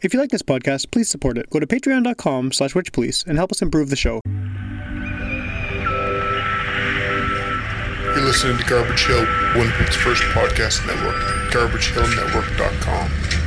If you like this podcast, please support it. Go to patreon.com slash witchpolice and help us improve the show. You're listening to Garbage Hill, Winnipeg's first podcast network, garbagehillnetwork.com.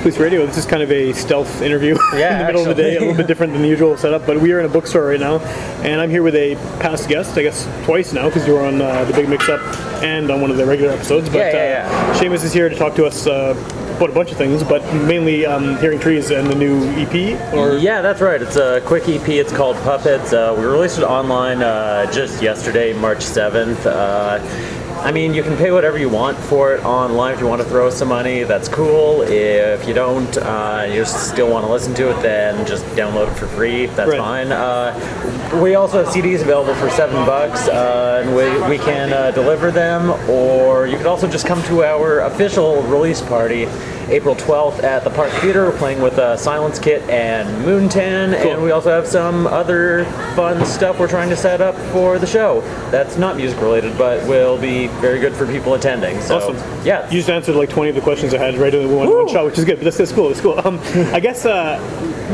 Police Radio. This is kind of a stealth interview Yeah, in the middle of the day, a little bit different than the usual setup. But we are in a bookstore right now, and I'm here with a past guest, I guess twice now, because you were on uh, the Big Mix Up and on one of the regular episodes. But Yeah, yeah, Uh, Seamus is here to talk to us uh, about a bunch of things, but mainly um, Hearing Trees and the new EP. Or Yeah, that's right. It's a quick EP. It's called Puppets. Uh, we released it online uh, just yesterday, March 7th. I mean, you can pay whatever you want for it online. If you want to throw some money, that's cool. If you don't, uh, you still want to listen to it, then just download it for free. That's Right. fine. Uh, we also have CDs available for seven bucks, uh, and we, we can uh, deliver them. Or you could also just come to our official release party, April 12th at the Park Theater. We're playing with uh, Silence Kit and Moontan, Cool. and we also have some other fun stuff we're trying to set up for the show. That's not music related, but will be very good for people attending. So, Awesome. yeah. You just answered like 20 of the questions I had right in one, one shot, which is good. But that's, that's cool. That's cool. Um, I guess uh,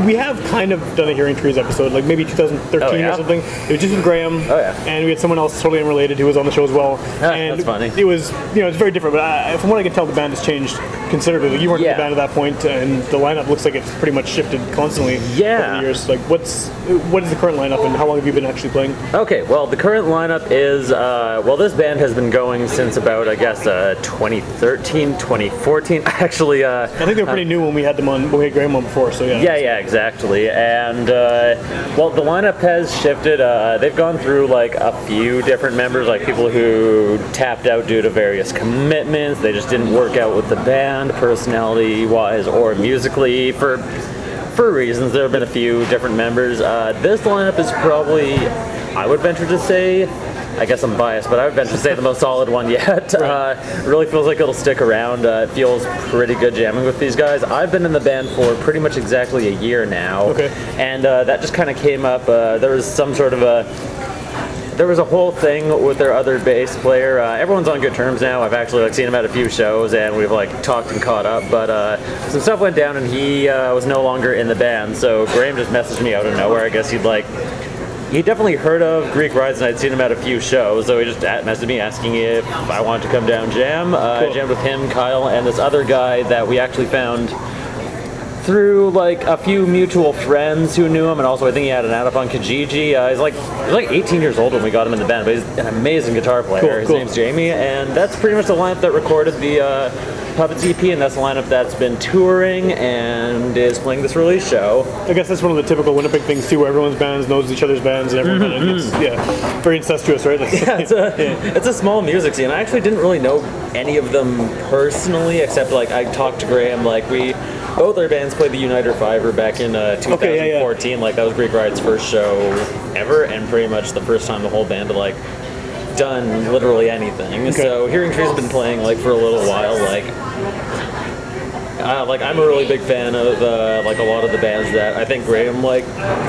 we have kind of done a Hearing Trees episode, like maybe 2013 Oh, yeah? or something. It was just with Graham. Oh, yeah. And we had someone else totally unrelated who was on the show as well. Ah, and that's funny. It was, you know, it's very different. But I, from what I can tell, the band has changed considerably. You weren't in the band at that point, and the lineup looks like it's pretty much shifted constantly Yeah. over the years. Like, what's what is the current lineup, and how long have you been actually playing? Okay, well, the current lineup is, uh, well, this band has been going since about, I guess, uh, 2013, 2014. Actually, uh, I think they were pretty new when we had them on when we had Graham on before. So yeah. Yeah, yeah, exactly. And uh, well, the lineup has shifted. Uh, they've gone through like a few different members, like people who tapped out due to various commitments. They just didn't work out with the band, personality-wise or musically, for for reasons. There have been a few different members. Uh, this lineup is probably, I would venture to say. I guess I'm biased, but I would venture to say the most solid one yet. Uh, really feels like it'll stick around. Uh, it feels pretty good jamming with these guys. I've been in the band for pretty much exactly a year now, Okay. and uh, that just kind of came up. Uh, there was some sort of a there was a whole thing with their other bass player. Uh, everyone's on good terms now. I've actually like seen him at a few shows, and we've like talked and caught up. But uh, some stuff went down, and he uh, was no longer in the band. So Graham just messaged me out of nowhere. I guess he'd like he definitely heard of Greek Rides, and I'd seen him at a few shows. So he just at- messaged me asking if I wanted to come down jam. Uh, I jammed with him, Kyle, and this other guy that we actually found through like a few mutual friends who knew him, and also I think he had an ad up on Kijiji. Uh, he's like he's like 18 years old when we got him in the band, but he's an amazing guitar player. Cool, His cool. name's Jamie, and that's pretty much the lineup that recorded the uh, Puppets EP, and that's the lineup that's been touring and is playing this release show. I guess that's one of the typical Winnipeg things too, where everyone's bands knows each other's bands and everyone kind of gets, yeah, very incestuous, right? Like, Yeah, it's a it's a small music scene. I actually didn't really know any of them personally, except like I talked to Graham. Like we both our bands played the Uniter Fiver back in uh, 2014. Okay, yeah, yeah. Like that was Greek Riot's first show ever, and pretty much the first time the whole band had like done literally anything. So Hearing Trees been playing like for a little while. Like uh, like I'm a really big fan of uh, like a lot of the bands that I think Graham like.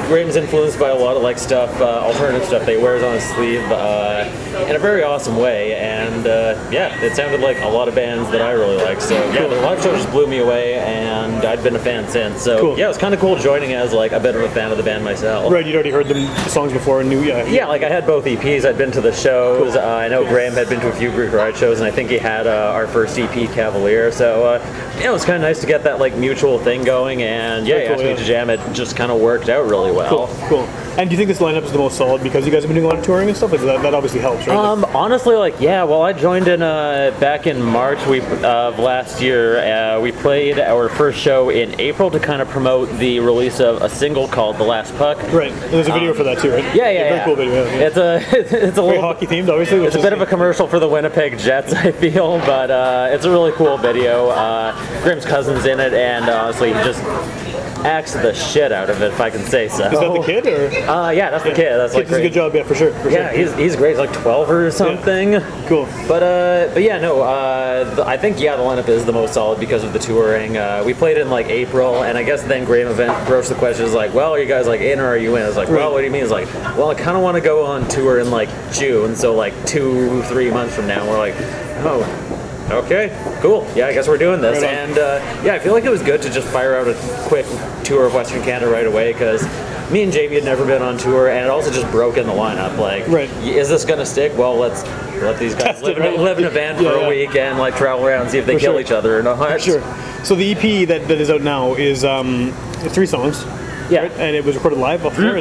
Graham's influenced by a lot of like stuff, uh, alternative stuff that he wears on his sleeve uh, in a very awesome way. And uh, yeah, it sounded like a lot of bands that I really like. So yeah, the live show just blew me away, and I've been a fan since. So Cool. yeah, it was kind of cool joining as like a bit of a fan of the band myself. right, you'd already heard the songs before and knew, yeah. Yeah, like I had both EPs. I'd been to the shows. Uh, I know Graham had been to a few Greek Riot shows, and I think he had uh, our first EP, Cavalier. So uh, yeah, it was kind of nice to get that like mutual thing going. And yeah, Very cool, asked me to jam. It just kind of worked out really well. Cool, cool. And do you think this lineup is the most solid because you guys have been doing a lot of touring and stuff? Like that, that obviously helps, right? Um, honestly, like yeah. Well, I joined in uh, back in March we, of last year. Uh, we played our first show in April to kind of promote the release of a single called "The Last Puck." right. And there's a video for that too, right? um, Yeah, yeah, Very yeah. cool video. Yeah, yeah. It's a it's a little hockey themed, obviously. It's a bit of a commercial for the Winnipeg Jets, I feel, but uh, it's a really cool video. Uh, Graham's cousin's in it, and uh, honestly, he just acts the shit out of it, if I can say so. Is that the kid or? Uh, yeah, that's the kid. That's Kid like does a good job, yeah, for sure. For Yeah, sure. he's, he's great. He's like 12 or something. cool. But uh, but yeah, no. Uh, the, I think yeah, the lineup is the most solid because of the touring. Uh, we played in like April, and I guess then Graham event broached the question is like, well, are you guys like in or are you in? I was like, well, what do you mean? It's like, well, I kind of want to go on tour in like June, so like two, three months from now, we're like, oh. Okay, cool. Yeah, I guess we're doing this. Right and uh, yeah, I feel like it was good to just fire out a quick tour of Western Canada right away because me and Jamie had never been on tour, and it also just broke in the lineup. Like, Right. is this gonna stick? Well, let's let these guys live, it, right? live in a van for a yeah. week and like travel around, and see if they For kill sure. each other or not. Sure. So the EP that, that is out now is um, three songs, Yeah, and it was recorded live up there.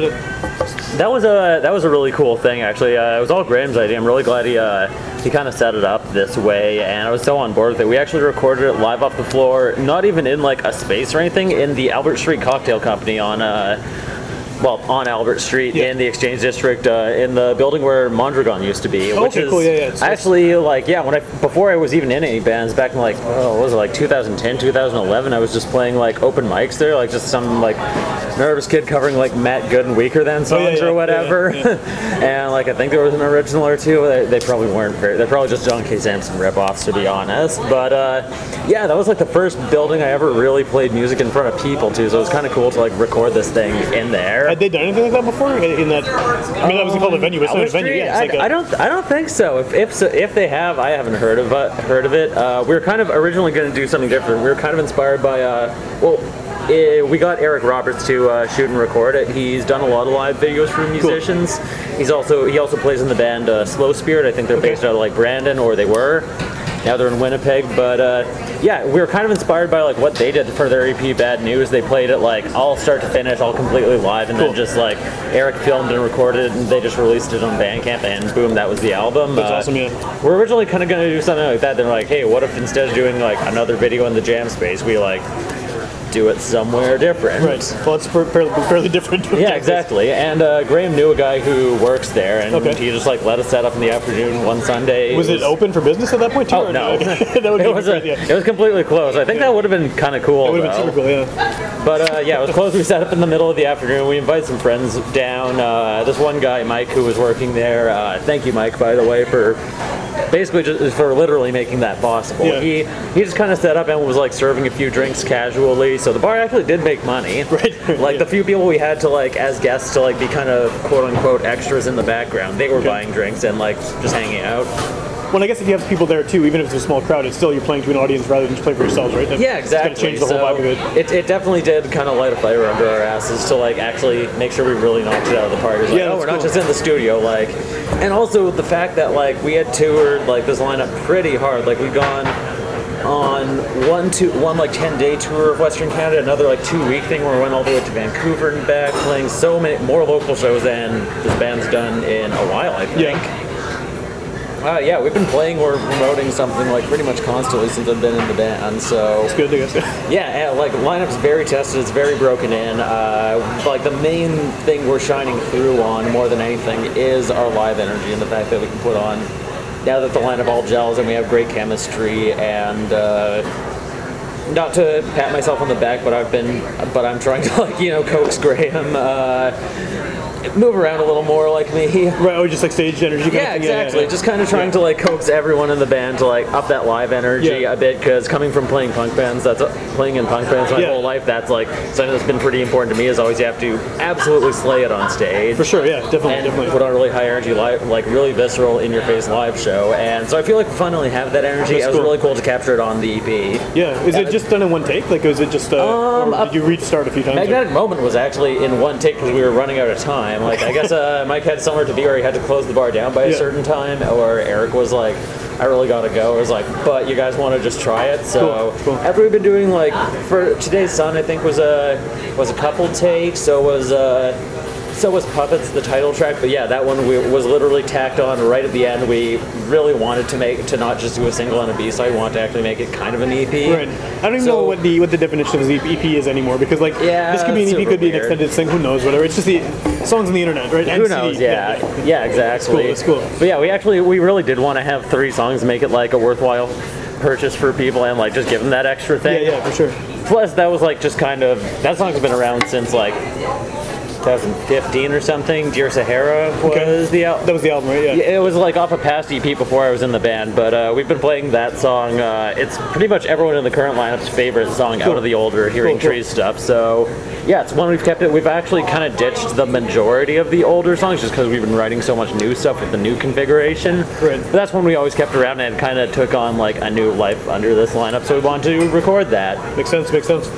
That was a that was a really cool thing actually. Uh, it was all Graham's idea. I'm really glad he uh, he kind of set it up this way, and I was so on board with it. We actually recorded it live off the floor, not even in like a space or anything, in the Albert Street Cocktail Company on. Uh, well, on Albert Street Yeah. in the Exchange District, uh, in the building where Mondragon used to be, Oh, which okay, is cool, yeah, yeah. Actually like yeah. When I before I was even in any bands back in like oh what was it like 2010, 2011, I was just playing like open mics there, like just some like nervous kid covering like Matt Good and Weakerthans songs Oh, yeah, yeah, or whatever, and like I think there was an original or two. They, they probably weren't very. They're probably just John K. Samson ripoffs to be honest. But uh, yeah, that was like the first building I ever really played music in front of people too. So it was kind of cool to like record this thing in there. Had they done anything like that before? In that, I mean, that wasn't called a venue. It's not a venue. Yeah, it's I, like a, I don't. I don't think so. If if, so, if they have, I haven't heard of it. Heard of it. Uh, we were kind of originally going to do something different. We were kind of inspired by. Uh, well, eh, we got Eric Roberts to uh, shoot and record it. He's done a lot of live videos for musicians. He's also he also plays in the band uh, Slow Spirit. I think they're based out of like Brandon, or they were. Now they're in Winnipeg, but uh, yeah, we were kind of inspired by like what they did for their EP Bad News. They played it like all start to finish, all completely live, and Cool. then just like Eric filmed and recorded and they just released it on Bandcamp, and boom, that was the album. That's Uh, awesome, yeah. We're originally kind of going to do something like that. They're like, hey, what if instead of doing like another video in the jam space, we like do it somewhere different? right. Well, it's fairly, fairly different. Yeah, exactly. And uh, Graham knew a guy who works there, and Okay. he just like let us set up in the afternoon one Sunday. Was it open for business at that point too? Oh no! that would it be was a, yeah. it was completely closed. I think that would have been kind of cool. It would have been super cool. Yeah. But uh, yeah, it was closed. We set up in the middle of the afternoon. We invited some friends down. Uh, this one guy, Mike, who was working there. Uh, thank you, Mike, by the way, for basically just for literally making that possible. Yeah. He he just kind of set up and was like serving a few drinks casually. So the bar actually did make money. Right, Like yeah. the few people we had to like as guests to like be kind of quote unquote extras in the background. They were buying drinks and like just hanging out. Well, I guess if you have people there too, even if it's a small crowd, it's still you're playing to an audience rather than just playing for yourselves, right? That- Yeah, it's exactly. change the whole vibe of it. It, it definitely did kind of light a fire under our asses to like actually make sure we really knocked it out of the park. Like, Yeah, oh, we're not just in the studio, like, and also the fact that like we had toured like this lineup pretty hard. Like we'd gone on one two one like ten day tour of Western Canada, another like two week thing where we went all the way to Vancouver and back, playing so many more local shows than this band's done in a while. I think. Yeah. Uh, yeah, we've been playing or promoting something like pretty much constantly since I've been in the band. So It's good, I guess. yeah, and, like lineup's very tested. It's very broken in. Uh, like the main thing we're shining through on more than anything is our live energy and the fact that we can put on. Now that the lineup all gels and we have great chemistry and. Uh, not to pat myself on the back, but I've been, but I'm trying to like you know coax Graham, uh, move around a little more like me. right. Oh, just like stage energy. Yeah, exactly. yeah. Just kind of trying to like coax everyone in the band to like up that live energy Yeah. a bit because coming from playing punk bands, that's playing in punk bands my Yeah. whole life. That's like something that's been pretty important to me. Is always you have to absolutely slay it on stage. For sure. Yeah. Definitely. Definitely. put on a really high energy, live, like really visceral, in your face live show, and so I feel like we finally have that energy. That's it was cool. really cool to capture it on the EP. yeah. Is it just done in one take? Like, is it just? Uh, Um, or did you restart a few times? or- Magnetic Moment was actually in one take because we were running out of time. Like I guess uh, Mike had somewhere to be where he had to close the bar down by a Yeah. certain time, or Eric was like, "I really gotta go." I was like, "But you guys want to just try it?" So Cool, cool. after we've been doing like for today's Sun, I think was a was a couple takes. So it was uh, so was Puppets, the title track. But yeah, that one we, was literally tacked on right at the end. We really wanted to make to not just do a single and a B side. We wanted to actually make it kind of an EP. Right. I don't even So- know what the what the definition of an EP is anymore because like Yeah, this could be an EP, could be an extended thing. Who knows? Whatever. It's just the songs on the internet, right? Who And knows? CD. Yeah, yeah, exactly. It's cool, it's cool. But yeah, we actually we really did want to have three songs, make it like a worthwhile purchase for people, and like just give them that extra thing. Yeah, yeah, for sure. plus that was like just kind of that song's been around since like 2015 or something. Dear Sahara was Okay. the album. That was the album, right? Yeah. It was like off a past EP before I was in the band, but uh, we've been playing that song. Uh, it's pretty much everyone in the current lineup's favorite song out of the older Hearing Cool, cool. Trees stuff. So, yeah, it's one we've kept it. We've actually kind of ditched the majority of the older songs just because we've been writing so much new stuff with the new configuration. Right. But that's one we always kept around and kind of took on like a new life under this lineup. So we wanted to record that. Makes sense. Makes sense.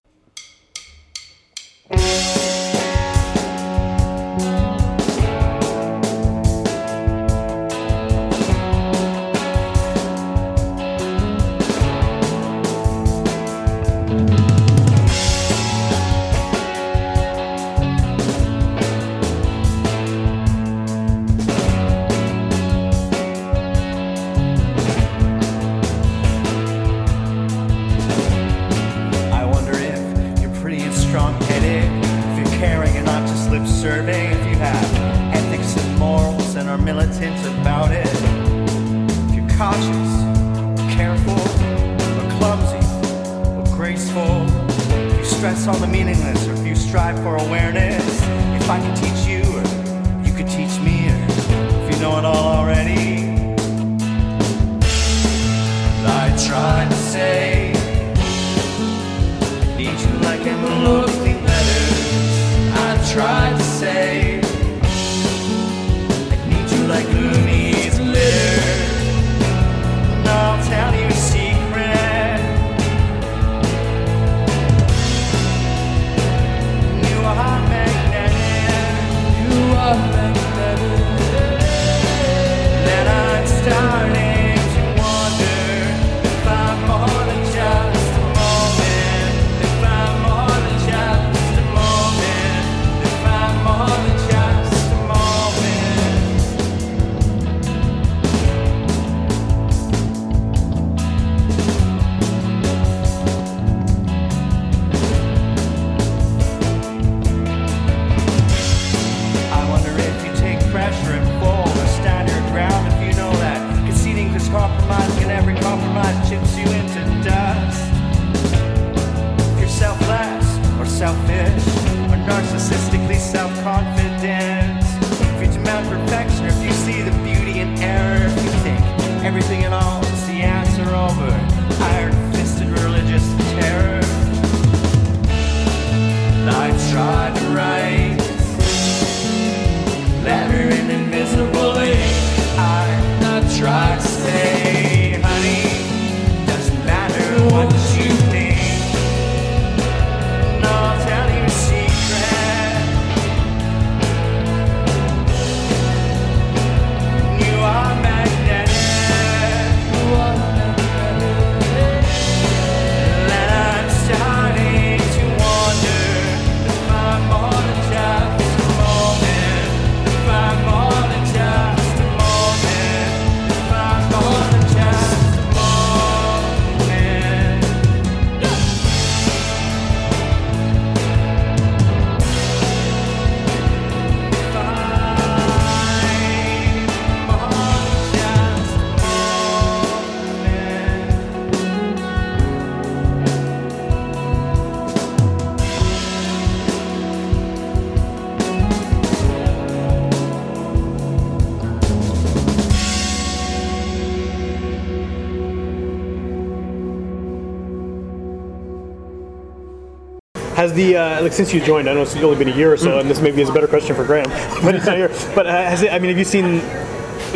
Has the uh, like since you joined? I know it's only been a year or so, and this maybe is a better question for Graham, but he's not here. But uh, has it? I mean, have you seen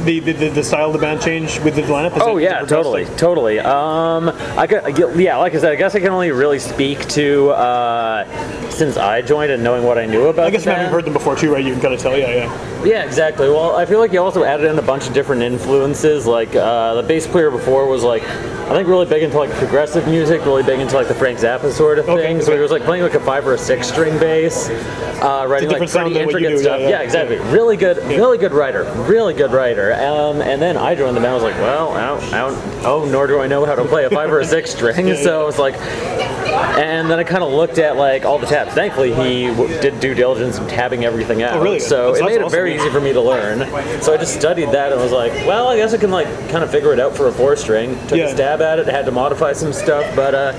the the, the, style of the band change with the lineup? Has Oh it- yeah, totally, totally. Um, I could, yeah, like I said, I guess I can only really speak to uh, since I joined and knowing what I knew about. I guess having heard them before too, right? You can kind of tell. Yeah, yeah. Yeah, exactly. Well, I feel like you also added in a bunch of different influences. Like uh, the bass player before was like, I think really big into like progressive music, really big into like the Frank Zappa sort of Okay, thing. So he was like playing like a five or a six string bass, uh, writing like pretty than what you intricate stuff. yeah, Yeah, yeah. exactly. Really good, really good writer, really good writer. Um, and then I joined the band. I was like, well, I don't, I don't, oh, nor do I know how to play a five or a six string. So I was like, and then I kind of looked at like all the tabs. Thankfully, he w- did due diligence in tabbing everything out. Oh, really? So That's- it made that's it very easy for me to learn. So I just studied that and was like, well, I guess I can like kind of figure it out for a four string. Took Yeah. a stab at it. Had to modify some stuff, but uh,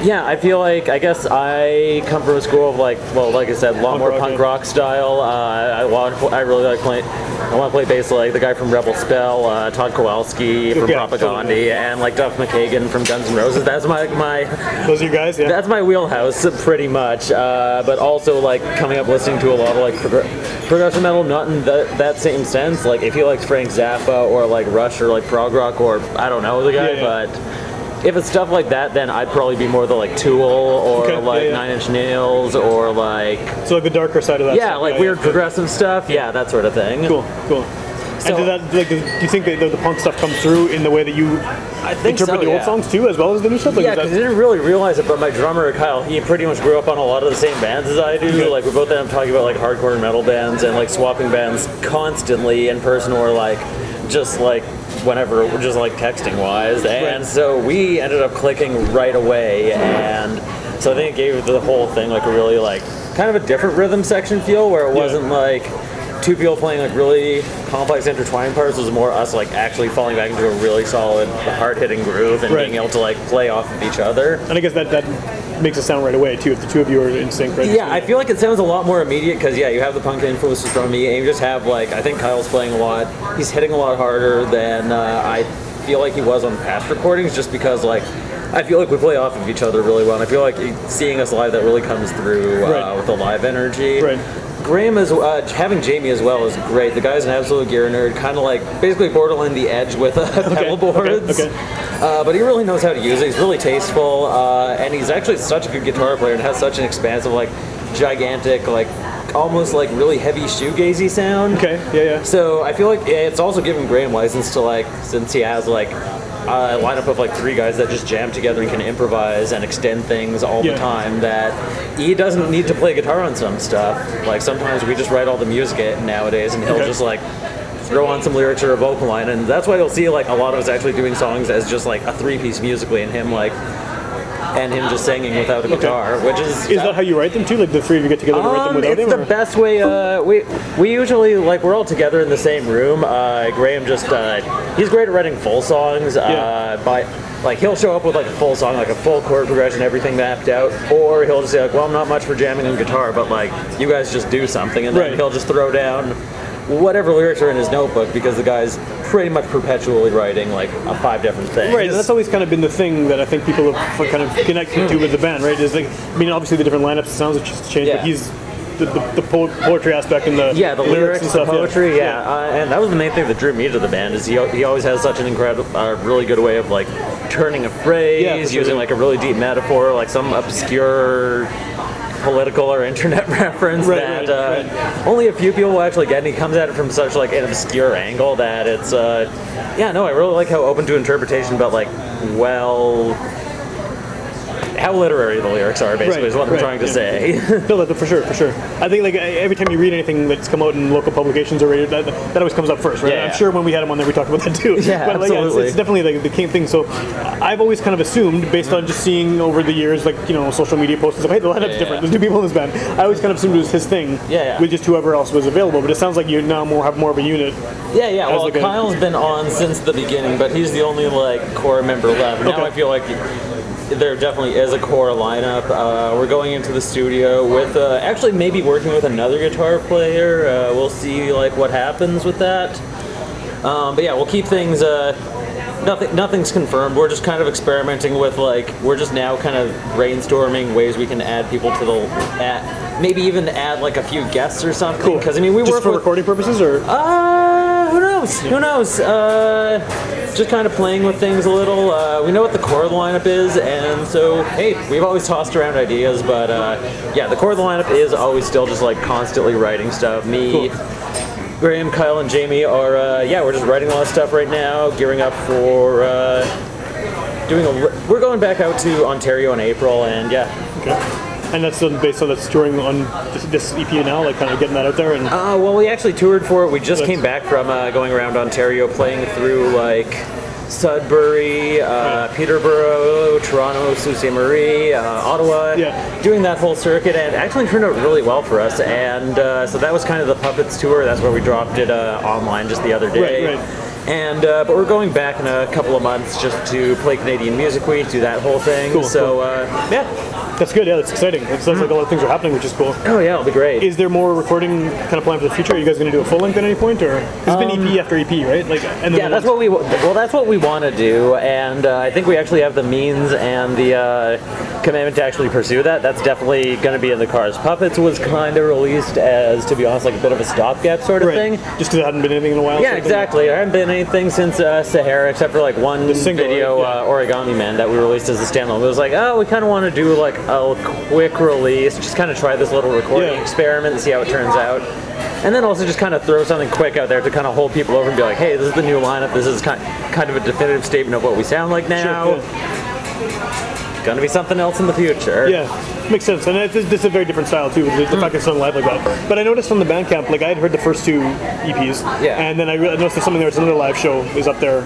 Yeah, I feel like I guess I come from a school of like, well, like I said, a lot Punk more rock, punk rock style. Uh, I want, I really like playing. I want to play bass like the guy from Rebel Spell, uh, Todd Kowalski from Yeah, Propagandhi, totally. and like Duff McKagan from Guns N' Roses. That's my my Those are your guys, yeah. that's my wheelhouse pretty much. Uh, but also like coming up listening to a lot of like progr- progressive metal, not in that, that same sense. Like if you liked Frank Zappa or like Rush or like prog rock or I don't know the guy, Yeah, yeah. but. If it's stuff like that, then I'd probably be more the like Tool or Okay, like yeah. Nine Inch Nails or like so like the darker side of that. yeah, stuff, like weird progressive stuff. Yeah, that sort of thing. Cool, cool. So- and that, like, do you think that the, punk stuff comes through in the way that you I think interpret so, the old yeah. songs too, as well as the new stuff? Like, Yeah, is that- I didn't really realize it, but my drummer Kyle, he pretty much grew up on a lot of the same bands as I do. Okay. Like we both ended up talking about like hardcore metal bands and like swapping bands constantly in person or like just like whenever, just like texting wise. And so we ended up clicking right away, and so I think it gave the whole thing like a really like kind of a different rhythm section feel where it wasn't like. Two people playing like really complex intertwined parts was more us like actually falling back into a really solid, hard-hitting groove and Right. being able to like play off of each other. and I guess that that makes it sound right away too. If the two of you are in sync, right? Yeah, I feel like it sounds a lot more immediate because yeah, you have the punk influences from me, and you just have like I think Kyle's playing a lot. He's hitting a lot harder than uh, I feel like he was on past recordings, just because like I feel like we play off of each other really well. And I feel like seeing us live that really comes through uh, Right. with the live energy. Right. Graham is uh, having Jamie as well is great. The guy's an absolute gear nerd, kind of like basically borderline the edge with uh, pedal boards. okay. Uh, but he really knows how to use it. He's really tasteful, uh, and he's actually such a good guitar player and has such an expansive, like, gigantic, like, almost like really heavy shoegazy sound. Okay. Yeah. Yeah. So I feel like yeah, it's also giving Graham license to like, since he has like a lineup of like three guys that just jam together and can improvise and extend things all Yeah. the time. That he doesn't need to play guitar on some stuff. Like sometimes we just write all the music nowadays, and he'll Okay. just like throw on some lyrics or a vocal line, and that's why you'll see like a lot of us actually doing songs as just like a three piece musically, and him like. And him just singing without a guitar, which is Is that how you write them too? Like the three of you get together to write them um, without it's him? the or- best way. Uh, we we usually like we're all together in the same room. Uh, Graham just uh, he's great at writing full songs. Uh, Yeah. By like he'll show up with like a full song, like a full chord progression, everything mapped out, or he'll just say like, "Well, I'm not much for jamming on guitar, but like you guys just do something," and then Right. he'll just throw down whatever lyrics are in his notebook because the guy's pretty much perpetually writing like five different things. Right, and that's always kind of been the thing that I think people have kind of connected to with the band, right? Is like, I mean, obviously the different lineups, the sounds have just changed, Yeah. but he's the, the, the poetry aspect and the Yeah, the lyrics, and the stuff. poetry, yeah, Uh, and that was the main thing that drew me to the band. Is he, he always has such an incredible, uh, really good way of like turning a phrase, Yeah, using like a really deep metaphor, like some obscure political or internet reference Right, that right, uh, only a few people will actually get. And he comes at it from such like an obscure angle that it's, uh, yeah, no, I really like how open to interpretation, but like well. How literary the lyrics are, basically, Right, is what I'm trying to yeah. say. No, for sure, for sure. I think like every time you read anything that's come out in local publications or radio, that, that always comes up first, right? Yeah, I'm yeah. sure when we had him on there, we talked about that too. Yeah, but, like, it's- absolutely. it's, definitely like the key thing. So I've always kind of assumed, based on just seeing over the years, like you know, social media posts, stuff, hey, the lineup's different. There's two people in this band. I always kind of assumed it was his thing. Yeah. With just whoever else was available. But it sounds like you now more have more of a unit. Yeah, yeah. Well, like a- Kyle's been on since the beginning, but he's the only like core member left. Now Okay. I feel like there definitely is a core lineup. Uh, we're going into the studio with uh, actually maybe working with another guitar player. Uh, we'll see like what happens with that. Um, but yeah, we'll keep things. Nothing, nothing's confirmed. We're just kind of experimenting with like we're just now kind of brainstorming ways we can add people to the. Add, maybe even add like a few guests or something. Cool. Because I mean, we just work for with recording purposes, or uh, who knows? Who knows? Uh, just kind of playing with things a little. Uh, we know what the core of the lineup is, and so hey, we've always tossed around ideas, but uh, yeah, the core of the lineup is always still just like constantly writing stuff. Me. Graham, Kyle, and Jamie are, uh, yeah, we're just writing a lot of stuff right now, gearing up for uh, doing a. li- We're going back out to Ontario in April, and yeah, okay. And that's based on that's touring on this, this EP now, like kind of getting that out there. And Uh, well, we actually toured for it. We just came back from uh, going around Ontario, playing through like Sudbury, uh, Peterborough, Toronto, Sault Ste. Marie, uh, Ottawa. Yeah. Doing that whole circuit, and actually turned out really well for us. And uh, so that was kind of the Puppets tour. That's where we dropped it uh, online just the other day. Right, right. And uh, but we're going back in a couple of months just to play Canadian Music Week, do that whole thing. Cool, so cool. Uh, yeah, That's good. Yeah, that's exciting. It sounds like a lot of things are happening, which is cool. oh yeah, it'll be great. Is there more recording kind of planned for the future? Are you guys going to do a full length at any point, or it's been EP after EP, right? Like, and Um, yeah, that's what we well, that's what we want to do, and uh, I think we actually have the means and the uh, commitment to actually pursue that. That's definitely going to be in the cars. Puppets was kind of released as, to be honest, like a bit of a stopgap sort of right. thing. Just because there hadn't been anything in a while. Yeah, exactly. There hasn't been anything since uh, Sahara, except for like one video. Yeah. uh, Origami Man, that we released as a standalone. It was like, oh, we kind of want to do like a quick release, just kind of try this little recording Yeah. experiment and see how it turns out. And then also just kind of throw something quick out there to kind of hold people over and be like, hey, this is the new lineup. This is kind kind of a definitive statement of what we sound like now. Sure, yeah. Gonna be something else in the future. Yeah, makes sense. And it's, it's a very different style too. The, the Mm. fact it's live like that. But I noticed from the Bandcamp, like I had heard the first two EPs, Yeah. and then I re- I noticed there's something there. It's another live show is up there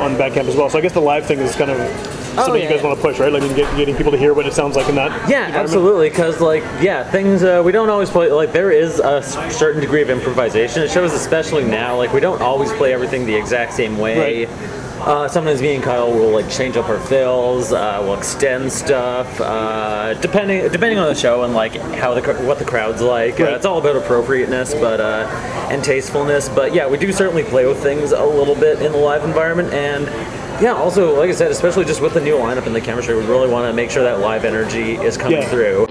on Bandcamp as well. So I guess the live thing is kind of something Oh, yeah. you guys want to push, right? Like get, getting people to hear what it sounds like in that. Yeah, absolutely. Because like, yeah, things uh, we don't always play. Like, there is a certain degree of improvisation. It shows, especially now. Like, we don't always play everything the exact same way. Right. Uh, sometimes me and Kyle will like change up our fills. Uh, we'll extend stuff uh, depending depending on the show and like how the what the crowd's like. Uh, Right. it's all about appropriateness, but uh, and tastefulness. But yeah, we do certainly play with things a little bit in the live environment and. Yeah, also, like I said, especially just with the new lineup and the chemistry, we really want to make sure that live energy is coming Yeah. through.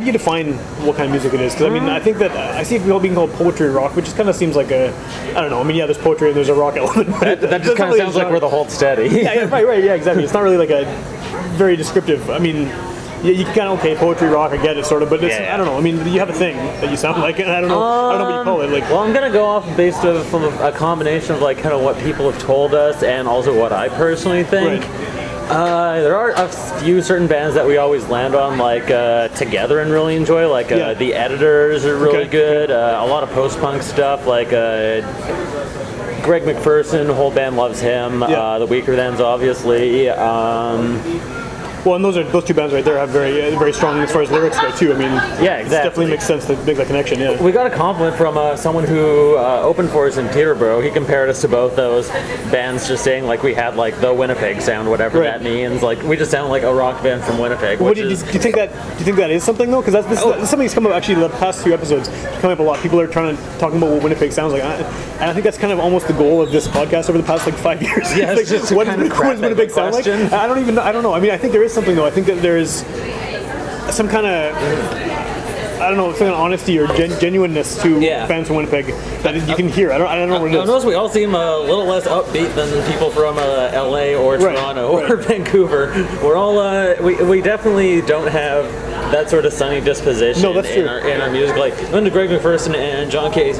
Do you define what kind of music it is? Because I mean, I think that I see people being called poetry rock, which just kind of seems like a, I don't know. I mean, yeah, there's poetry and there's a rock element. But That just kind of sounds like we're the hold steady. yeah, yeah, right, right, yeah, exactly. It's not really like a very descriptive. I mean, yeah, you kind of okay, poetry rock, I get it, sort of, but it's, Yeah, yeah. I don't know. I mean, you have a thing that you sound like, and I don't know, I don't know what you call it. Like, um, Well, I'm gonna go off based of, from a, a combination of like kind of what people have told us and also what I personally think. Right. Uh, there are a few certain bands that we always land on, like uh, Together and really enjoy. Like uh, Yeah. the Editors are really Okay. good. Uh, a lot of post-punk stuff, like uh, Greg MacPherson, whole band loves him. Yeah. Uh, the Weakerthans, obviously. Um, Well, and those are those two bands right there have very uh, very strong as far as lyrics go too. I mean, Yeah, exactly. it definitely makes sense to make that connection. Yeah. we got a compliment from uh, someone who uh, opened for us in Peterborough. He compared us to both those bands, just saying like we had like the Winnipeg sound, whatever Right. that means. Like we just sound like a rock band from Winnipeg, What do, you, is do you think that do you think that is something though? Because that's this, Oh. something that's come up actually the past few episodes. Coming up a lot. People are trying to talking about what Winnipeg sounds like, I- and I think that's kind of almost the goal of this podcast over the past like five years. Yeah, just what, what does Winnipeg sound like? question. I don't even. know- I don't know. I mean, I think there is something though. I think that there is some kind of. I don't know, some kind of honesty or gen- genuineness to Yeah. fans from Winnipeg that you can hear. I don't, I don't know what it I is. notice we all seem a little less upbeat than people from uh, LA or Right, Toronto or right. Vancouver. We're all uh, we, we definitely don't have that sort of sunny disposition No, that's in true. our in our music. Like Linda Greg MacPherson and John K.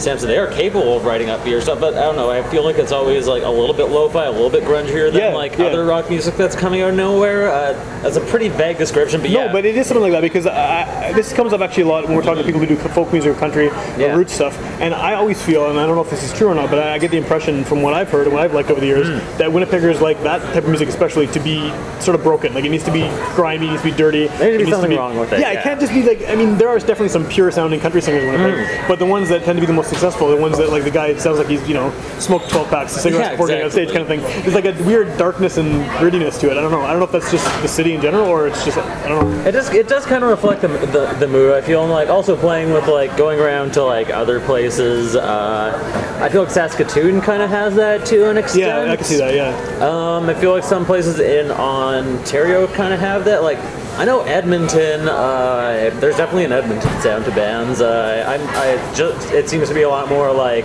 Samson, they are capable of writing up upbeat stuff, but I don't know. I feel like it's always like a little bit lo-fi, a little bit grungier than Yeah, like yeah. other rock music that's coming out of nowhere. Uh, that's a pretty vague description, but No, yeah. No, but it is something like that because I, I- this comes up actually a lot when we're talking to people who do folk music or country or Yeah. root stuff. And I always feel, and I don't know if this is true or not, but I, I get the impression from what I've heard and what I've liked over the years Hmm. that Winnipeggers like that type of music, especially to be sort of broken. Like it needs to be grimy, it needs to be dirty. There needs to be something wrong with it, Yeah, it can't just be like. I mean, there are definitely some pure sounding country singers in Winnipeg, Hmm. but the ones that tend to be the most successful, the ones that like the guy it sounds like he's you know smoked 12 packs of cigarettes Yeah, before getting on stage, kind of thing. There's like a weird darkness and grittiness to it. I don't know. I don't know if that's just the city in general or it's just I don't know. It does. It does kind of reflect the, the, the mood. I feel and, like also playing with like going around to like other places. Uh, I feel like Saskatoon kind of has that to an extent. Yeah, I can see that. Yeah. Um, I feel like some places in Ontario kind of have that. Like I know Edmonton. Uh, there's definitely an Edmonton sound to bands. Uh, I'm. I just. It seems to be a lot more like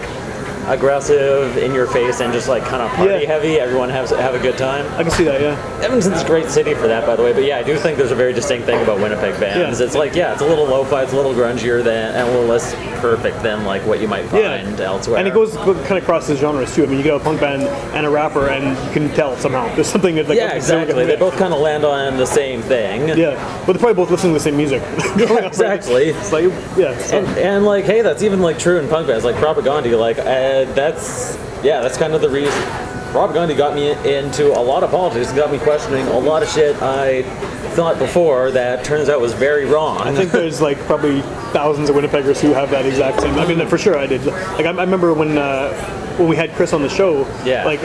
aggressive, in your face, and just like kind of party Yeah. heavy. Everyone has have a good time. I can see that. Yeah. Edmonton's a great city for that, by the way. But yeah, I do think there's a very distinct thing about Winnipeg bands. Yeah. It's like, yeah, it's a little lo-fi, it's a little grungier than, and a little less perfect than like what you might find elsewhere. And it goes kind of crosses genres too. I mean, you get a punk band and a rapper, and you can tell somehow there's something that like yeah, exactly. They both kind of land on the same thing. Yeah, but they're probably both listening to the same music. exactly. It's like yeah. So. And, and like, hey, that's even like true in punk bands, like Propagandhi. Like, uh, that's yeah, that's kind of the reason. Propagandhi got me into a lot of politics, got me questioning a lot of shit I thought before that turns out was very wrong. I think there's like probably thousands of Winnipeggers who have that exact same. I mean, for sure, I did. Like I, I remember when uh, when we had Chris on the show. Yeah. Like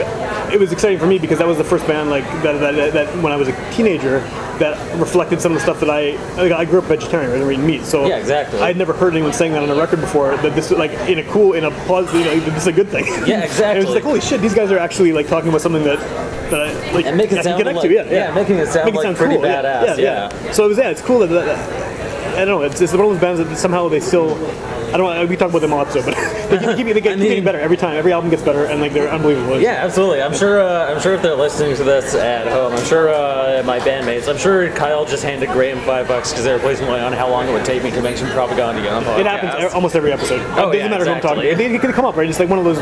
it was exciting for me because that was the first band like that that, that when I was a teenager that reflected some of the stuff that I like, I grew up vegetarian. I didn't eat meat, so Yeah, exactly. I'd never heard anyone saying that on a record before. That this like in a cool in a positive, you know, this is a good thing. Yeah, exactly. it was like holy shit, these guys are actually like talking about something that that I like And make it I sound connect like- to. Yeah, yeah, making it sound like pretty badass, yeah. yeah. So it was yeah, it's cool that, that I don't know. It's, it's one of those bands that somehow they still. I don't. know, We talk about them all episode, but they keep, keep, they get, I keep getting better every time. Every album gets better, and like they're unbelievable. Yeah, absolutely. I'm sure. Uh, I'm sure if they're listening to this at home, I'm sure uh, my bandmates. I'm sure Kyle just handed Graham five bucks because they were placing money on how long it would take me to mention Propagandhi on. It happens almost every episode. Oh, it doesn't yeah, matter who I'm talking. exactly. They, they can come up, right? It's like one of those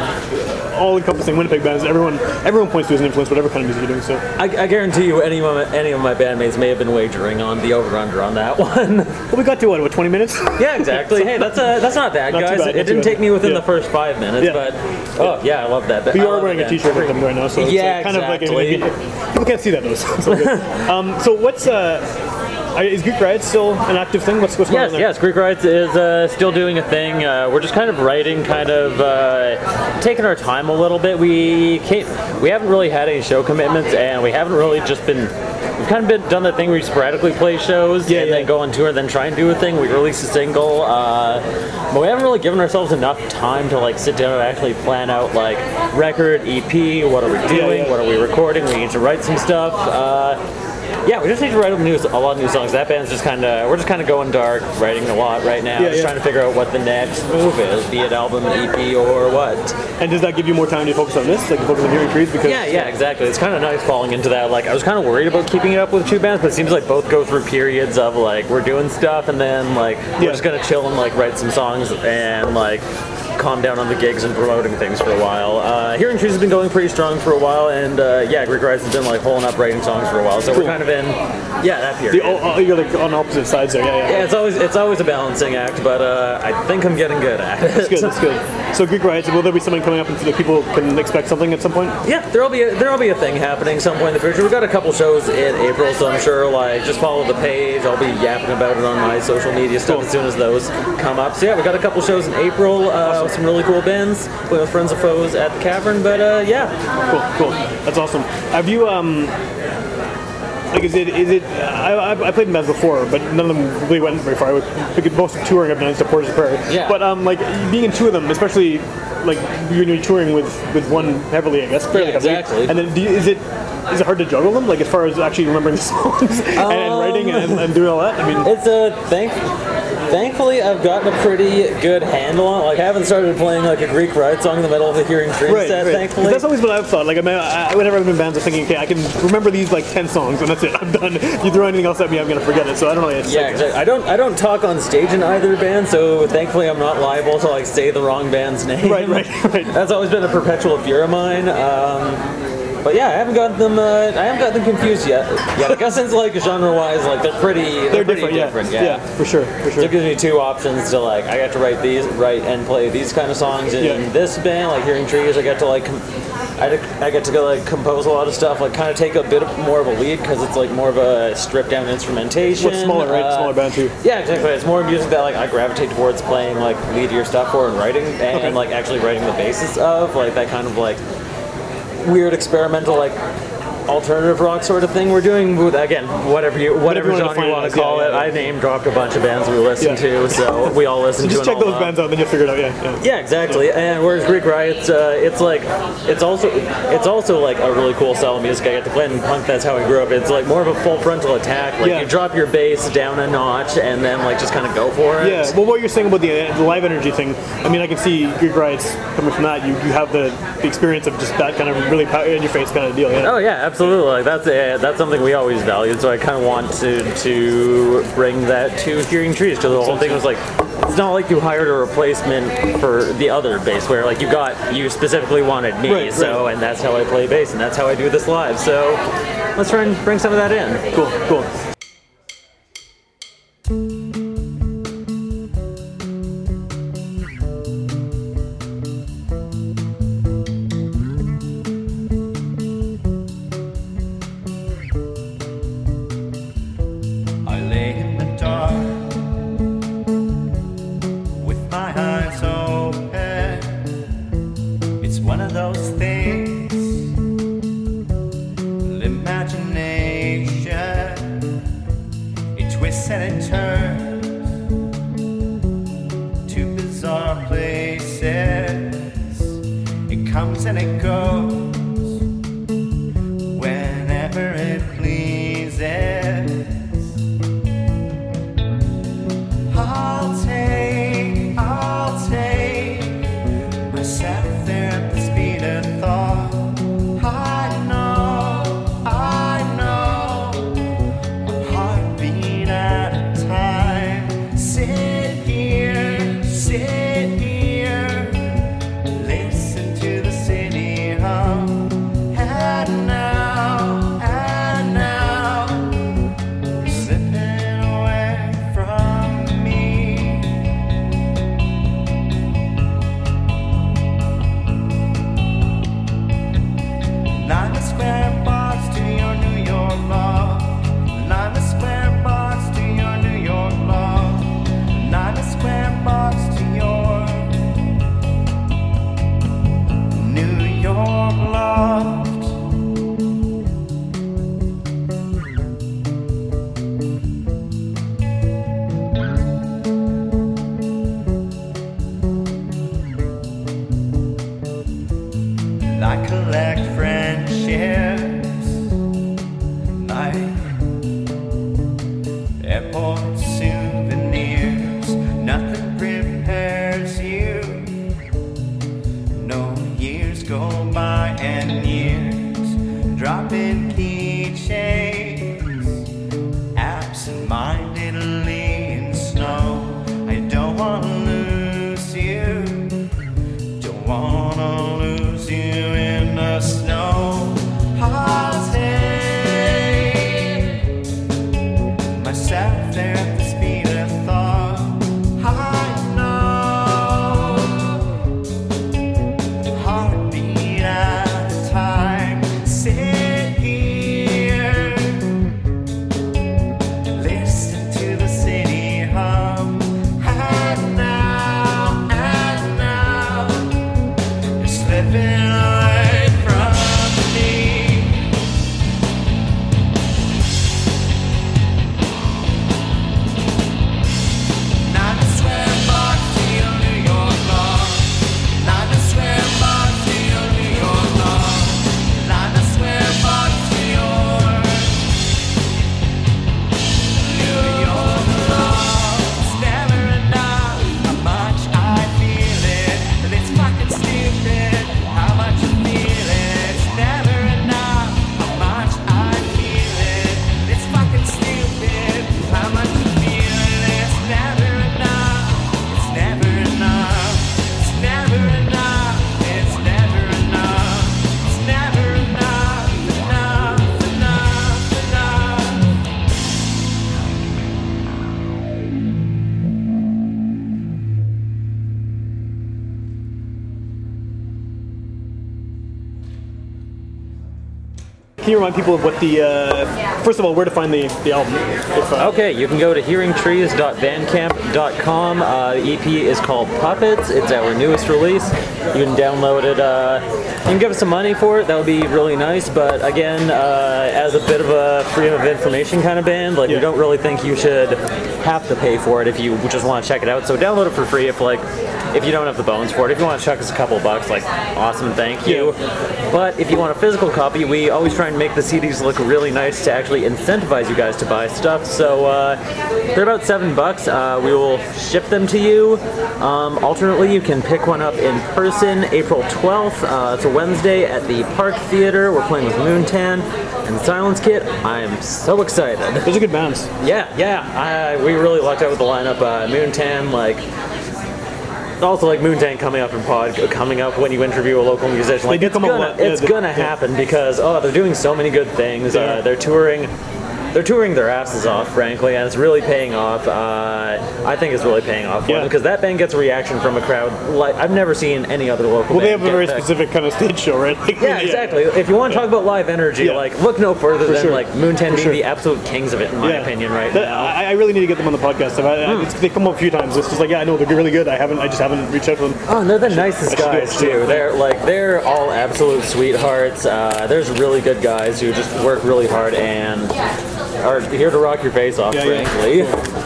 all-encompassing Winnipeg bands. Everyone, everyone points to as an influence, whatever kind of music you're doing. So I, I guarantee you, any of my, any of my bandmates may have been wagering on the over/under on that one. well, we got to what? What? 20 minutes? yeah, exactly. Hey, that's uh, that's not bad, Not guys. bad, it didn't take me within Yeah. the first five minutes, Yeah. but oh yeah, I love that. But you are wearing a. T-shirt with them right now, so it's Yeah, like kind exactly. of like a, people can't see that though. So, so, um, so what's uh, is Greek Riot still an active thing? What's what's going Yes, on there? yes, Greek Rights is uh, still doing a thing. Uh, we're just kind of writing, kind of uh, taking our time a little bit. We can't, we haven't really had any show commitments, and we haven't really just been. We've kind of been done the thing where we sporadically play shows Yeah, and yeah. then go on tour, and then try and do a thing. We release a single, uh, but we haven't really given ourselves enough time to like sit down and actually plan out like record, EP. What are we doing? yeah. What are we recording? We need to write some stuff. Uh, yeah, we just need to write a, new, a lot of new songs. That band's just kind of, we're just kind of going dark, writing a lot right now. Yeah, just yeah. trying to figure out what the next move is, be it album, EP, or what. And does that give you more time to focus on this, like focus on Hearing Trees? Because Yeah, yeah, exactly. It's kind of nice falling into that. Like, I was kind of worried about keeping it up with two bands, but it seems like both go through periods of like we're doing stuff, and then like we're just gonna chill and like write some songs and like calmed down on the gigs and promoting things for a while. Uh, Hearing Trees has been going pretty strong for a while, and uh, yeah, Greek Rise has been like holding up writing songs for a while. So Cool. we're kind of in, yeah, that The, oh, oh, you're like on opposite sides there. Yeah, yeah. yeah, it's always it's always a balancing act, but uh, I think I'm getting good at it. That's good. That's good. So Greek riots. Will there be something coming up, that people can expect something at some point? Yeah, there'll be a, there'll be a thing happening some point in the future. We've got a couple shows in April, so I'm sure like just follow the page. I'll be yapping about it on my social media stuff Cool. as soon as those come up. So yeah, we got a couple shows in April uh, with some really cool bands. With Friends of Foes at the Cavern, but uh, yeah, Cool, cool. That's awesome. Have you um like is it is it I, I, I played in bands before, but none of them really went very far. I would, most of the touring I've done is to Portage Prairie. Yeah. But um like being in two of them, especially like when you're touring with with one heavily, I guess fairly Yeah, heavily. exactly. And then do you, is it is it hard to juggle them? Like as far as actually remembering the songs and, and writing and, and doing all that? I mean, it's a thank. Thankfully, I've gotten a pretty good handle on. it. Like, I haven't started playing like a Greek Riot song in the middle of a Hearing Trees Right, set. right. Thankfully, That's always what I've thought. Like, I mean, I, whenever I've been in bands, I'm thinking, okay, I can remember these like ten songs, and that's it. I'm done. If you throw anything else at me, I'm gonna forget it. So I don't. It's Yeah, exactly. I don't I don't talk on stage in either band, so thankfully I'm not liable to like say the wrong band's name. Right, right, right. That's always been a perpetual fear of mine. Um, but yeah, I haven't got them. Uh, I haven't got them confused yet. Yeah, I guess since like genre-wise, like they're pretty. They're, They're pretty different, yeah. different. Yeah. for sure, for So sure. it gives me two options to like. I got to write these, write and play these kind of songs in Yeah. this band, like Hearing Trees. I got to like. com- I, I get to go like compose a lot of stuff, like kind of take a bit of- more of a lead because it's like more of a stripped down instrumentation. Well, smaller, right? Uh, Smaller band too. yeah, exactly. It's more music that like I gravitate towards playing like leadier stuff for and writing and Okay. like actually writing the basis of like that kind of like weird experimental like alternative rock sort of thing we're doing with again whatever you whatever you wanna genre you want to call yeah, it. yeah, I yeah. name dropped a bunch of bands we listen to, so we all listen to Just it check those up. bands out, then you'll figure it out. Yeah, yeah. Yeah, exactly. And whereas Greek Riot, uh, it's like it's also it's also like a really cool style of music. I get to play in punk. That's how I grew up. It's like more of a full frontal attack. Like you drop your bass down a notch and then like just kind of go for it. Yeah, well, what you're saying about the, the live energy thing, I mean, I can see Greek Riots coming from that. You, you have the, the experience of just that kind of really pow- in your face kind of deal. Yeah. Oh yeah, absolutely. Like that's uh, that's something we always valued. So I kind of want to to bring that to Hearing Trees because the whole thing was like it's not like you hired a replacement for the other bass player. like you got you specifically wanted me. Right, so right. and that's how I play bass and that's how I do this live. So let's try and bring some of that in. Cool, cool. Remind people of what the uh, first of all where to find the, the album? If, uh, Okay, you can go to hearingtrees.bandcamp.com. Uh, the EP is called Puppets. It's our newest release. You can download it. Uh, you can give us some money for it. That would be really nice. But again, uh, as a bit of a freedom of information kind of band, like Yeah. we don't really think you should have to pay for it if you just want to check it out. So download it for free if like if you don't have the bones for it. If you want to chuck us a couple bucks, like awesome, thank you. But if you want a physical copy, we always try and make the CDs look really nice to actually incentivize you guys to buy stuff. So uh, they're about seven bucks. Uh, we will ship them to you. Um, alternately, you can pick one up in person April 12th. Uh, it's a Wednesday at the Park Theater. We're playing with Moontan and Silence Kit. I am so excited. those are good bands. Yeah, yeah. I, we really lucked out with the lineup. Uh, Moontan, like. Also, like Moontan coming up in pod, coming up when you interview a local musician, like they do it's come up gonna. Yeah, it's they- gonna yeah. happen because oh, they're doing so many good things. Yeah. Uh, they're touring, they're touring their asses off, frankly, and it's really paying off. Uh, I think it's really paying off Yeah. because that band gets a reaction from a crowd like I've never seen any other local. Well, they have a very specific kind of stage show, right? Like, Yeah, exactly. If you want to talk about live energy, Yeah. like look no further For than sure. like Moontan being sure. the absolute kings of it, in my Yeah. opinion, right That- now. I, I really need to get them on the podcast. I, it's, they come up a few times. It's just like, yeah, I know they're really good. I haven't, I just haven't reached out to them. Oh, and they're the nicest should it, guys too. They're like they're all absolute sweethearts. Uh, there's really good guys who just work really hard and are here to rock your face off, Yeah, yeah. frankly.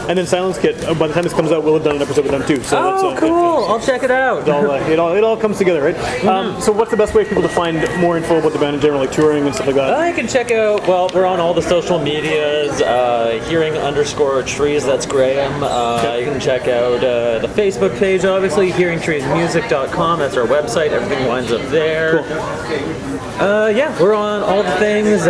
And then Silence Kit. uh, By the time this comes out, we'll have done an episode with them too. So that's, Oh, uh, cool! I'll check it out. It all, uh, it all, it all comes together, right? Mm-hmm. Um, so, what's the best way for people to find more info about the band in general, like touring and stuff like that? I can check out. Well, we're on all the social medias. Uh, hearing underscore trees. That's Graham. Uh, you can check out uh, the Facebook page, obviously. HearingTreesMusic.com. That's our website. Everything winds up there. Uh, yeah, we're on all the things.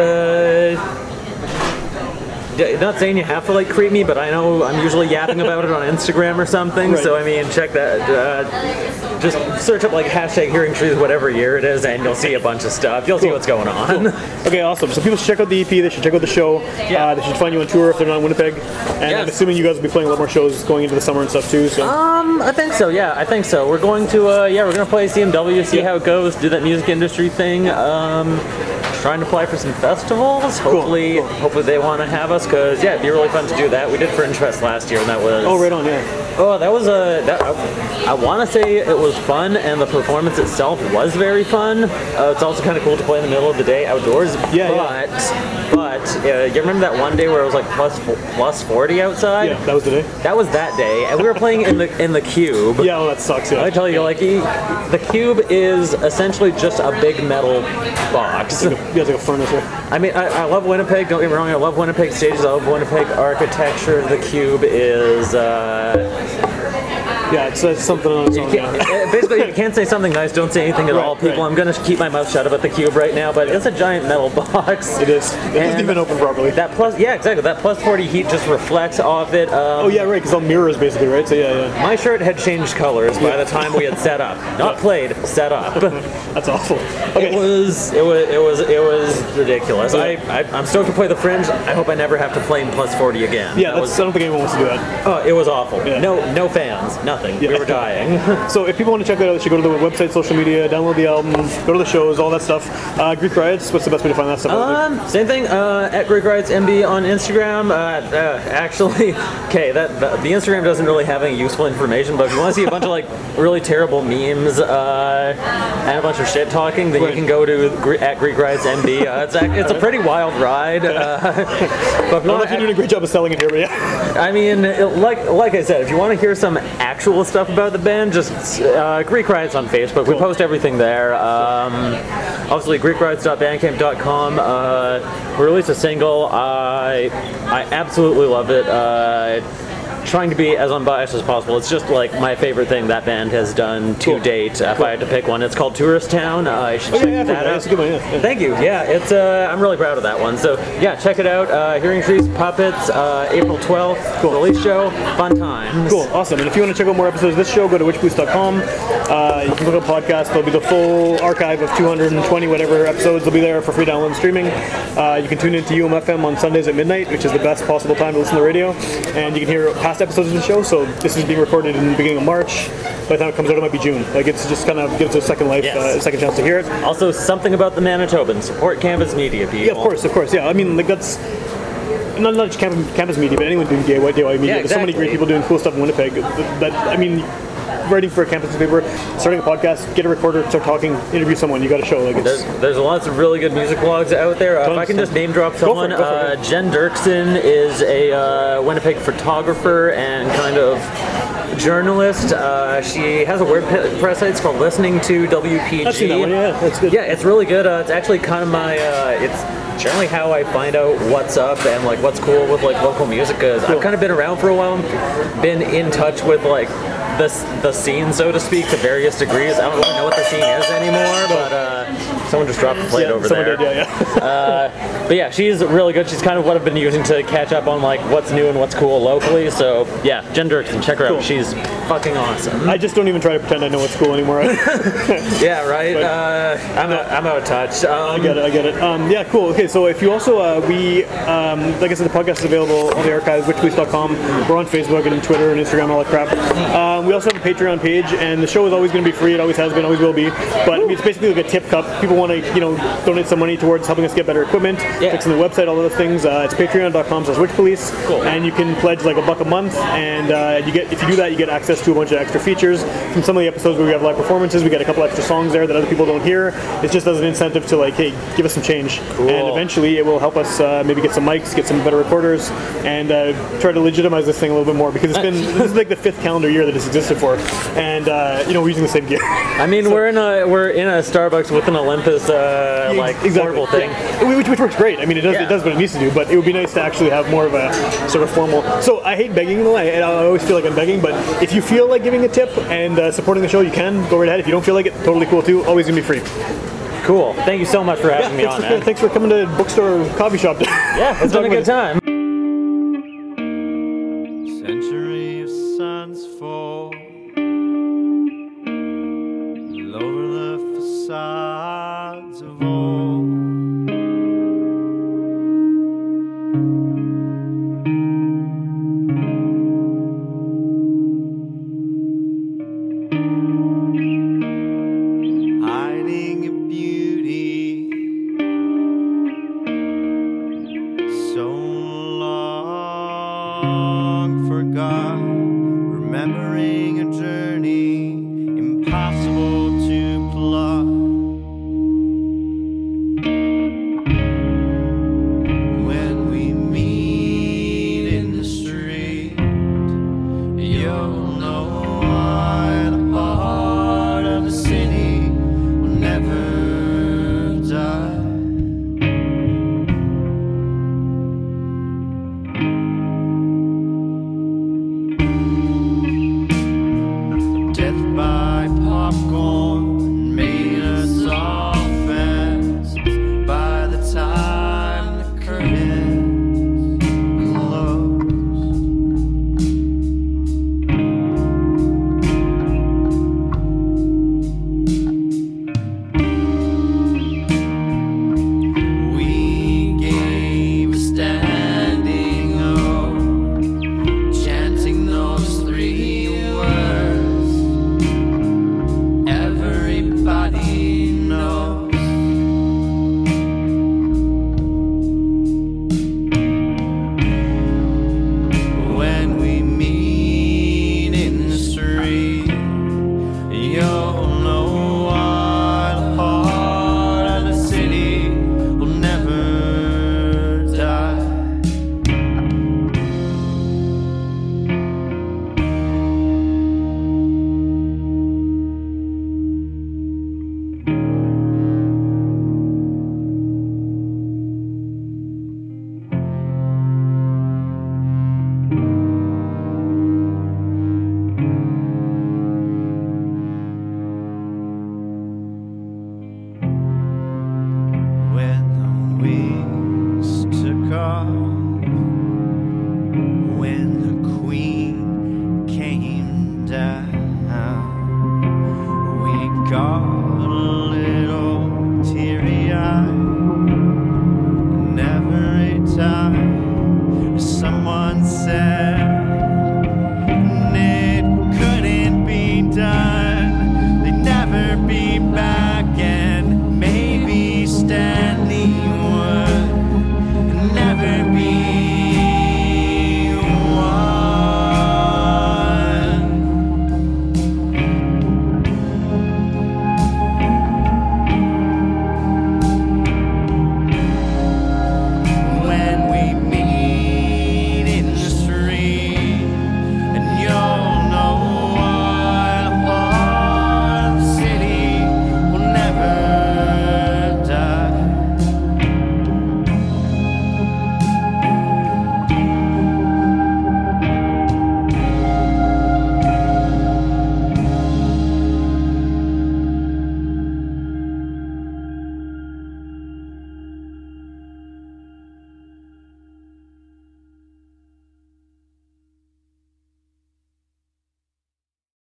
D- not saying you have to like creep me, but I know I'm usually yapping about it on Instagram or something. Right. So I mean, check that. Uh, just search up like hashtag hearing trees, whatever year it is, and you'll see a bunch of stuff. You'll see what's going on. Okay, awesome. So people should check out the EP. They should check out the show. Yeah. Uh, they should find you on tour if they're not in Winnipeg. And I'm assuming you guys will be playing a lot more shows going into the summer and stuff too. So Um, I think so. Yeah, I think so. We're going to, uh, yeah, we're gonna play CMW, see Yeah. how it goes, do that music industry thing. Um, trying to apply for some festivals. Hopefully, cool. hopefully they want to have us, cause yeah, it'd be really fun to do that. We did Fringe Fest last year, and that was oh, right on, yeah. Oh, that was a. That, I, I want to say it was fun, and the performance itself was very fun. Uh, it's also kind of cool to play in the middle of the day outdoors. Yeah, but, but uh, you remember that one day where it was like plus forty outside? Yeah, that was the day. That was that day, and we were playing in the in the cube. Yeah, well, that sucks. Yeah. I tell you, like the cube is essentially just a big metal box. It's like a, yeah, it's like a furnace. I mean, I, I love Winnipeg. Don't get me wrong. I love Winnipeg stages. I love Winnipeg architecture. The Cube is uh, Yeah, it's, it's something on its own. Yeah. uh, basically, you can't say something nice, don't say anything at Right, all. People, right. I'm gonna keep my mouth shut about the cube right now, but it's a giant metal box. It is. It doesn't even open properly. That plus, yeah, exactly. That plus 40 heat just reflects off it. Um, oh yeah, right. Because all mirrors basically, right? So yeah, yeah. My shirt had changed colors by the time we had set up. Not played, set up. That's awful. It was, it was, it was, it was ridiculous. I, I, I'm stoked to play the Fringe. I hope I never have to play in plus 40 again. yeah, That that's, was, I don't think anyone wants to do that. oh, it was awful. No, no fans, nothing. We Yeah. were dying. So if people want to check that out, they should go to the website, social media, download the album, go to the shows, all that stuff. Uh, Greek Riots. What's the best way to find that stuff? Um, same thing. Uh, at Greek Riots MB on Instagram. Uh, uh, actually, okay, that the, the Instagram doesn't really have any useful information, but if you want to see a bunch of like really terrible memes uh, and a bunch of shit talking, then Right. you can go to Gre- at Greek Riots MB. Uh, it's ac- it's a pretty wild ride. Uh, but I don't know if you're doing a great job of selling it here, but yeah. I mean, it- like like I said, if you want to hear some actual stuff about the band, just uh, Greek Riots on Facebook. We post everything there. Um, obviously, GreekRiots.bandcamp.com. Uh, we released a single. I I absolutely love it. Uh, trying to be as unbiased as possible. It's just like my favorite thing that band has done to Cool. date. If I had to pick one, it's called Tourist Town. Uh, you should Oh, check yeah, that out. That's a good one, yeah. Thank you. Yeah, it's uh, I'm really proud of that one. So yeah, check it out. Uh, Hearing Trees Puppets, uh, April 12th, Cool. release show, fun times. Cool, awesome. And if you want to check out more episodes of this show, go to witchpolice.com. Uh, you can look up podcast. There'll be the full archive of 220 whatever episodes. They'll be there for free download and streaming. Uh, you can tune into UMFM on Sundays at midnight, which is the best possible time to listen to the radio. And you can hear past episodes of the show. So this is being recorded in the beginning of March. By the time it comes out, it might be June. Like it's just kind of gives it a second life, Yes. uh, a second chance to hear it. Also, something about the Manitobans. Support campus media, people. Yeah, of course, of course. Yeah, I mean, like that's not, not just campus, campus media, but anyone doing DIY, DIY media. Yeah, There's so many great people doing cool stuff in Winnipeg. That I mean, writing for a campus newspaper, starting a podcast, get a recorder, start talking, interview someone. You got to show like it's. There's, there's lots of really good music blogs out there. Uh, if I can just name drop for it, someone, go for it. uh, Jen Dirksen is a uh, Winnipeg photographer and kind of journalist. Uh, she has a WordPress site. It's called Listening to WPG. I've seen that one. Yeah, that's good. Yeah, it's really good. Uh, it's actually kind of my. Uh, it's generally how I find out what's up and like what's cool with like local music. Cause Cool. I've kind of been around for a while, been in touch with like the the scene, so to speak, to various degrees. I don't really know what the scene is anymore, but uh, someone just dropped a plate Yeah, over someone there. did, yeah, yeah. But yeah, she's really good. She's kind of what I've been using to catch up on like what's new and what's cool locally. So yeah, Jen Dirksen, check her Cool. out. She's fucking awesome. I just don't even try to pretend I know what's cool anymore. Yeah, right. Uh, I'm out, I'm out of touch. Um, I get it. I get it. Um, yeah, cool. Okay, so if you also uh, we um, like I said, the podcast is available on the archive, witchpolice.com. We're on Facebook and Twitter and Instagram and all that crap. Um, we also have a Patreon page, and the show is always going to be free. It always has been, always will be. But it's basically like a tip cup. People want to you know donate some money towards helping us get better equipment, Yeah. fixing the website, all those things. Uh, it's Patreon.com/slash witchpolice, Cool. and you can pledge like a buck a month, and uh, you get if you do that, you get access to a bunch of extra features from some of the episodes where we have live performances. We get a couple extra songs there that other people don't hear. It's just as an incentive to like, hey, give us some change, and eventually it will help us uh, maybe get some mics, get some better recorders, and uh, try to legitimize this thing a little bit more because it's been this is like the fifth calendar year that it's existed for, and uh, you know we're using the same gear. I mean, we're in a we're in a Starbucks with an Olympus uh, like portable thing. Yeah. Which, which works great. I mean, it does Yeah. it does what it needs to do, but it would be nice to actually have more of a sort of formal. So I hate begging though. I, I always feel like I'm begging, but if you feel like giving a tip and uh, supporting the show, you can go right ahead. If you don't feel like it, totally cool too. Always gonna be free. Cool. Thank you so much for having me on, for, thanks for coming to bookstore coffee shop. Yeah, it's been a good time.